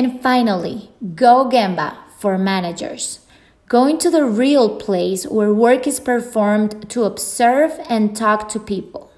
And finally, Go Gemba for managers. Going to the real place where work is performed to observe and talk to people.